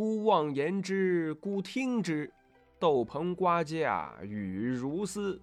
孤望言之，孤听之。豆棚瓜架雨如丝，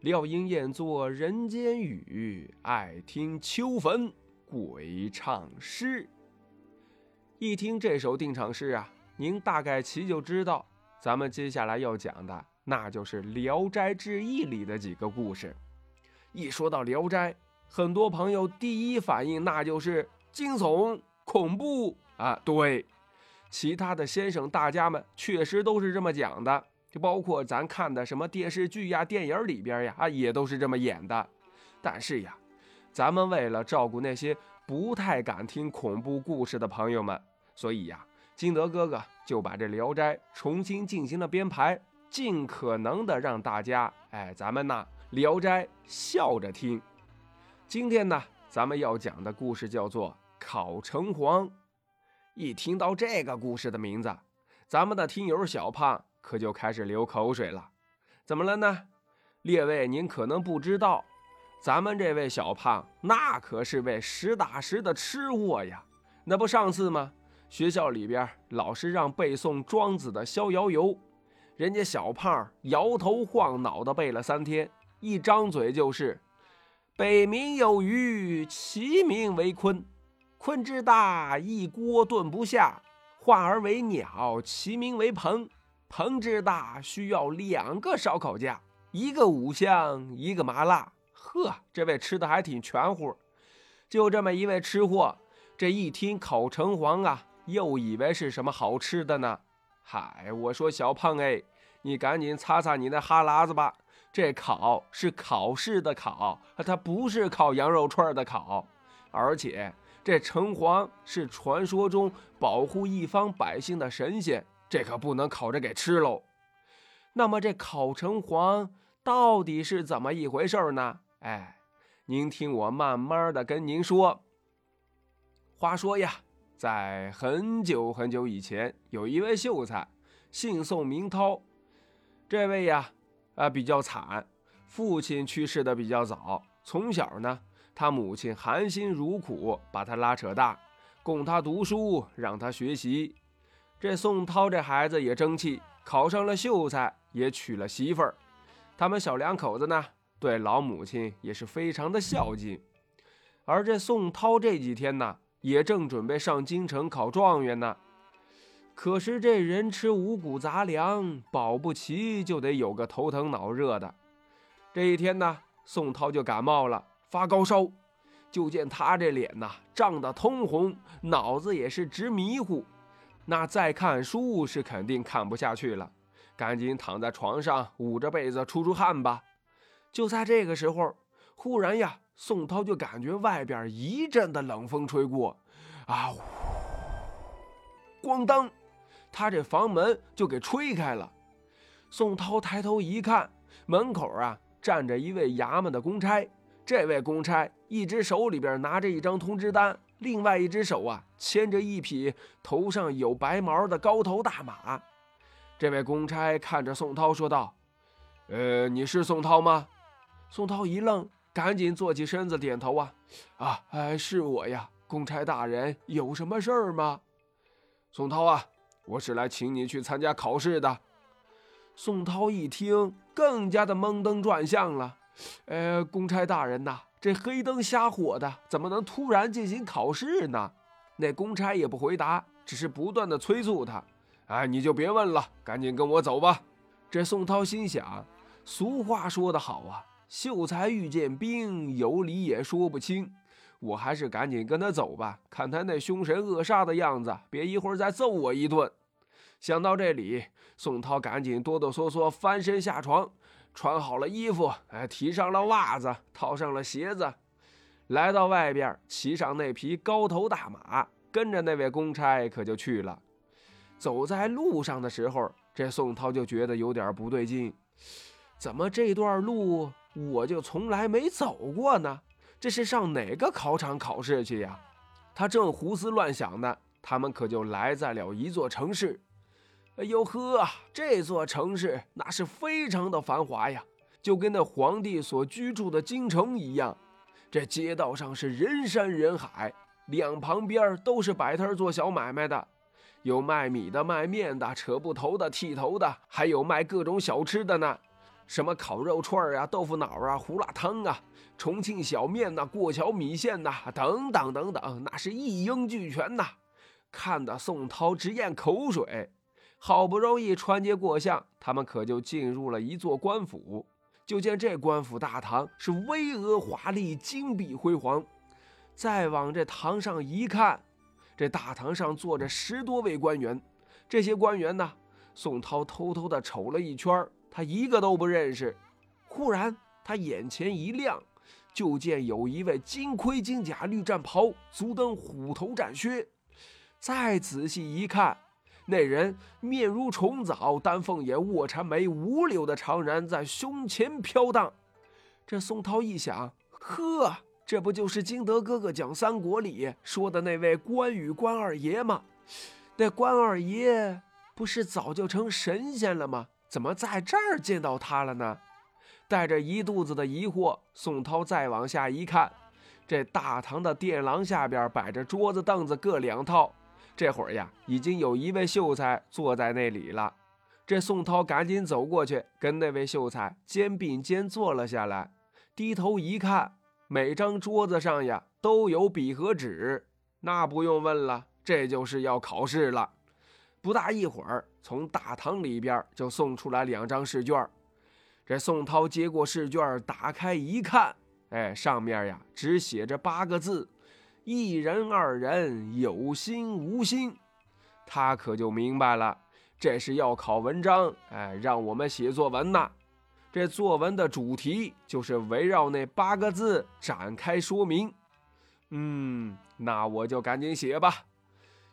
料应厌作人间语。爱听秋坟鬼唱诗。一听这首定场诗啊，您大概其就知道，咱们接下来要讲的，那就是《聊斋志异》里的几个故事。一说到《聊斋》，很多朋友第一反应那就是惊悚、恐怖啊。对，其他的先生大家们确实都是这么讲的，就包括咱看的什么电视剧呀、电影里边呀，啊，也都是这么演的。但是呀，咱们为了照顾那些不太敢听恐怖故事的朋友们。所以呀，金德哥哥就把这《聊斋》重新进行了编排，尽可能的让大家，哎，咱们呐，《聊斋》笑着听。今天呢，咱们要讲的故事叫做《烤城隍》。一听到这个故事的名字，咱们的听友小胖可就开始流口水了。怎么了呢？列位，您可能不知道，咱们这位小胖那可是位实打实的吃货呀。那不上次吗？学校里边，老师让背诵庄子的《逍遥游》，人家小胖摇头晃脑的背了三天，一张嘴就是“北冥有鱼，其名为鲲，鲲之大，一锅炖不下；化而为鸟，其名为鹏，鹏之大，需要两个烧烤架，一个五香，一个麻辣。呵，这位吃的还挺全乎。就这么一位吃货，这一听烤城隍啊！又以为是什么好吃的呢？嗨，我说小胖哎，你赶紧擦擦你那哈喇子吧。这烤是考试的考，它不是烤羊肉串的烤。而且这城隍是传说中保护一方百姓的神仙，这可不能烤着给吃喽。那么这烤城隍到底是怎么一回事呢？哎，您听我慢慢的跟您说。话说呀。在很久很久以前，有一位秀才，姓宋名涛。这位呀，啊比较惨，父亲去世的比较早。从小呢，他母亲含辛茹苦把他拉扯大，供他读书，让他学习。这宋涛这孩子也争气，考上了秀才，也娶了媳妇儿。他们小两口子呢，对老母亲也是非常的孝敬。而这宋涛这几天呢，也正准备上京城考状元呢，可是这人吃五谷杂粮，保不齐就得有个头疼脑热的。这一天呢，宋涛就感冒了，发高烧。就见他这脸呐，涨得通红，脑子也是直迷糊。那再看书是肯定看不下去了，赶紧躺在床上捂着被子出出汗吧。就在这个时候，忽然呀。宋涛就感觉外边一阵的冷风吹过，啊，咣当，他这房门就给吹开了。宋涛抬头一看，门口啊站着一位衙门的公差。这位公差一只手里边拿着一张通知单，另外一只手啊牵着一匹头上有白毛的高头大马。这位公差看着宋涛说道：“呃，你是宋涛吗？”宋涛一愣。赶紧坐起身子，点头啊！啊，哎，是我呀，公差大人，有什么事儿吗？宋涛啊，我是来请你去参加考试的。宋涛一听，更加的懵登转向了。呃，公差大人呐，这黑灯瞎火的，怎么能突然进行考试呢？那公差也不回答，只是不断的催促他。哎，你就别问了，赶紧跟我走吧。这宋涛心想，俗话说得好啊。秀才遇见兵，有理也说不清。我还是赶紧跟他走吧，看他那凶神恶煞的样子，别一会儿再揍我一顿。想到这里，宋涛赶紧哆哆嗦嗦翻身下床，穿好了衣服，哎，提上了袜子，套上了鞋子，来到外边，骑上那匹高头大马，跟着那位公差可就去了。走在路上的时候，这宋涛就觉得有点不对劲，怎么这段路？我就从来没走过呢，这是上哪个考场考试去呀？他正胡思乱想呢，他们可就来在了一座城市。哎呦呵，这座城市那是非常的繁华呀，就跟那皇帝所居住的京城一样。这街道上是人山人海，两旁边都是摆摊做小买卖的。有卖米的、卖面的、扯布头的、剃头的，还有卖各种小吃的呢，什么烤肉串啊、豆腐脑啊、胡辣汤啊、重庆小面呐、过桥米线呐，等等等等，那是一应俱全呐，看得宋涛直咽口水。好不容易穿街过巷，他们可就进入了一座官府。就见这官府大堂是巍峨华丽、金碧辉煌。再往这堂上一看，这大堂上坐着十多位官员。这些官员呢，宋涛偷偷的瞅了一圈，他一个都不认识。忽然，他眼前一亮，就见有一位金盔金甲、绿战袍、足蹬虎头战靴。再仔细一看，那人面如重枣，丹凤眼，卧蚕眉，五柳的长髯在胸前飘荡。这宋涛一想，呵，这不就是金德哥哥讲三国里说的那位关羽关二爷吗？那关二爷不是早就成神仙了吗？怎么在这儿见到他了呢？带着一肚子的疑惑，宋涛再往下一看，这大堂的殿廊下边摆着桌子凳子各两套。这会儿呀，已经有一位秀才坐在那里了。这宋涛赶紧走过去，跟那位秀才肩并肩坐了下来。低头一看，每张桌子上呀都有笔和纸。那不用问了，这就是要考试了。不大一会儿，从大堂里边就送出来两张试卷。这宋涛接过试卷，打开一看，哎，上面呀只写着八个字。一人二人有心无心，他可就明白了，这是要考文章，哎，让我们写作文呐。这作文的主题就是围绕那八个字展开说明。嗯，那我就赶紧写吧。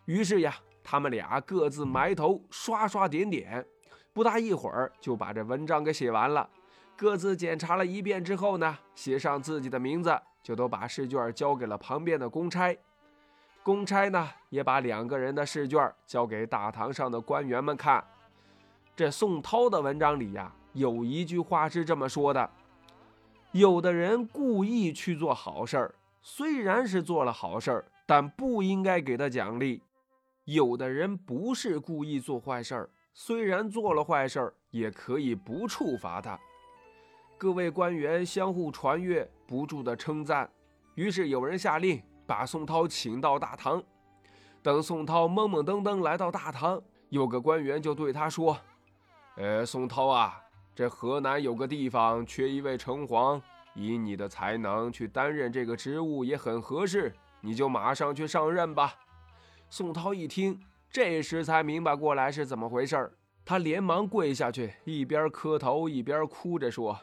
于是呀，他们俩各自埋头刷刷点点，不大一会儿就把这文章给写完了。各自检查了一遍之后呢，写上自己的名字。就都把试卷交给了旁边的公差，公差呢也把两个人的试卷交给大堂上的官员们看。这宋涛的文章里呀，有一句话是这么说的：有的人故意去做好事儿，虽然是做了好事儿，但不应该给他奖励；有的人不是故意做坏事儿，虽然做了坏事儿，也可以不处罚他。各位官员相互传阅，不住的称赞。于是有人下令把宋涛请到大堂。等宋涛懵懵登登来到大堂，有个官员就对他说：“呃，宋涛啊，这河南有个地方缺一位城隍，以你的才能去担任这个职务也很合适，你就马上去上任吧。”宋涛一听，这时才明白过来是怎么回事他连忙跪下去，一边磕头一边哭着说。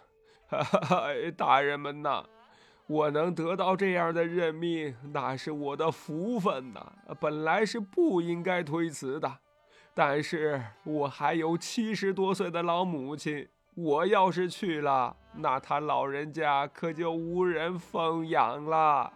大人们呐，我能得到这样的任命，那是我的福分呐。本来是不应该推辞的，但是我还有七十多岁的老母亲，我要是去了，那他老人家可就无人奉养了。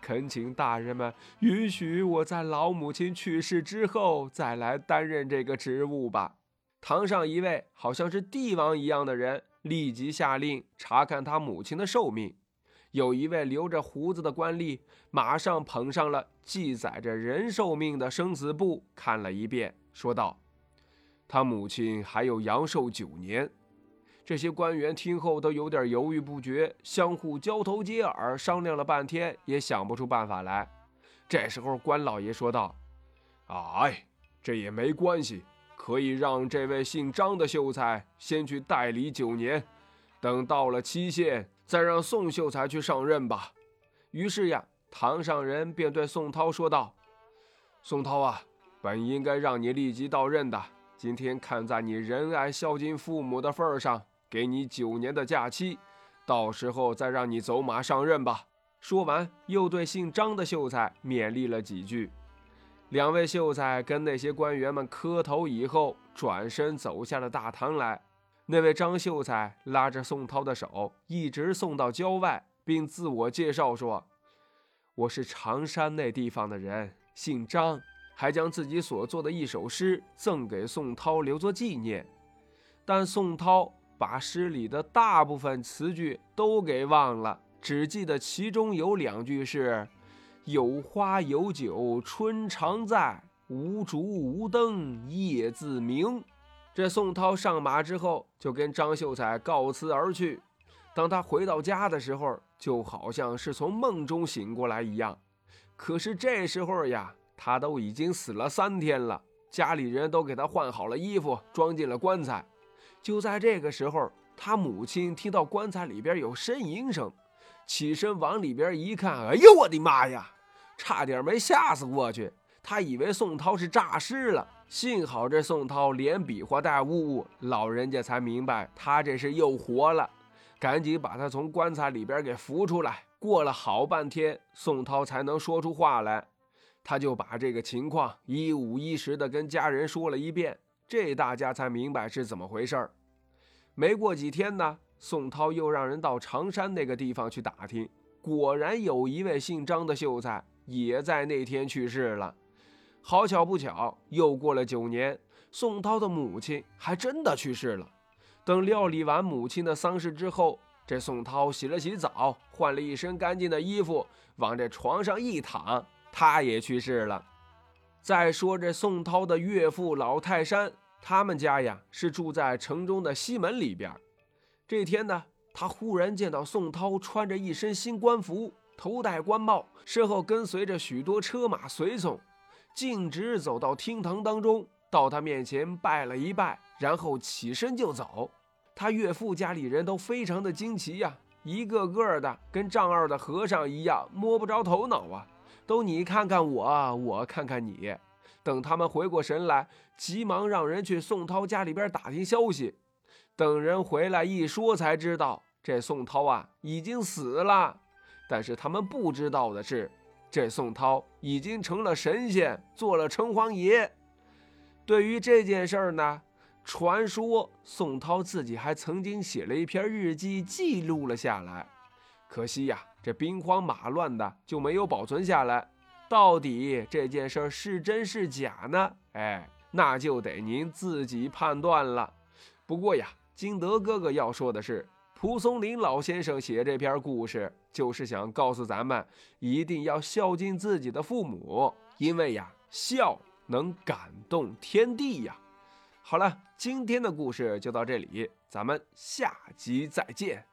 恳请大人们允许我在老母亲去世之后再来担任这个职务吧。堂上一位好像是帝王一样的人。立即下令查看他母亲的寿命。有一位留着胡子的官吏，马上捧上了记载着人寿命的生死簿，看了一遍，说道：“他母亲还有阳寿九年。”这些官员听后都有点犹豫不决，相互交头接耳，商量了半天，也想不出办法来。这时候，官老爷说道：“哎，这也没关系。”可以让这位姓张的秀才先去代理九年，等到了期限，再让宋秀才去上任吧。于是呀，堂上人便对宋涛说道：“宋涛啊，本应该让你立即到任的，今天看在你仁爱孝敬父母的份上，给你九年的假期，到时候再让你走马上任吧。”说完，又对姓张的秀才勉励了几句。两位秀才跟那些官员们磕头以后，转身走下了大堂来。那位张秀才拉着宋涛的手，一直送到郊外，并自我介绍说：“我是常山那地方的人，姓张。”还将自己所作的一首诗赠给宋涛，留作纪念。但宋涛把诗里的大部分词句都给忘了，只记得其中有两句是。有花有酒春常在，无烛无灯夜自明。这宋涛上马之后，就跟张秀才告辞而去。当他回到家的时候，就好像是从梦中醒过来一样。可是这时候呀，他都已经死了三天了，家里人都给他换好了衣服，装进了棺材。就在这个时候，他母亲听到棺材里边有呻吟声，起身往里边一看，哎呦我的妈呀！差点没吓死过去。他以为宋涛是诈尸了，幸好这宋涛连比划带呜呜，老人家才明白他这是又活了。赶紧把他从棺材里边给扶出来。过了好半天，宋涛才能说出话来。他就把这个情况一五一十的跟家人说了一遍，这大家才明白是怎么回事儿。没过几天呢，宋涛又让人到常山那个地方去打听，果然有一位姓张的秀才也在那天去世了。好巧不巧，又过了九年，宋涛的母亲还真的去世了。等料理完母亲的丧事之后，这宋涛洗了洗澡，换了一身干净的衣服，往这床上一躺，他也去世了。再说这宋涛的岳父老泰山，他们家呀是住在城中的西门里边。这天呢，他忽然见到宋涛穿着一身新官服，头戴官帽，身后跟随着许多车马随从，径直走到厅堂当中，到他面前拜了一拜，然后起身就走。他岳父家里人都非常的惊奇呀，一个个的跟丈二的和尚一样摸不着头脑啊，都你看看我，我看看你。等他们回过神来，急忙让人去宋涛家里边打听消息。等人回来一说，才知道这宋涛啊已经死了。但是他们不知道的是，这宋涛已经成了神仙，做了城隍爷。对于这件事儿呢？传说宋涛自己还曾经写了一篇日记，记录了下来。可惜呀，这兵荒马乱的就没有保存下来。到底这件事是真是假呢？哎，那就得您自己判断了。不过呀，金德哥哥要说的是，蒲松龄老先生写这篇故事，就是想告诉咱们，一定要孝敬自己的父母，因为呀，孝能感动天地呀。好了，今天的故事就到这里，咱们下集再见。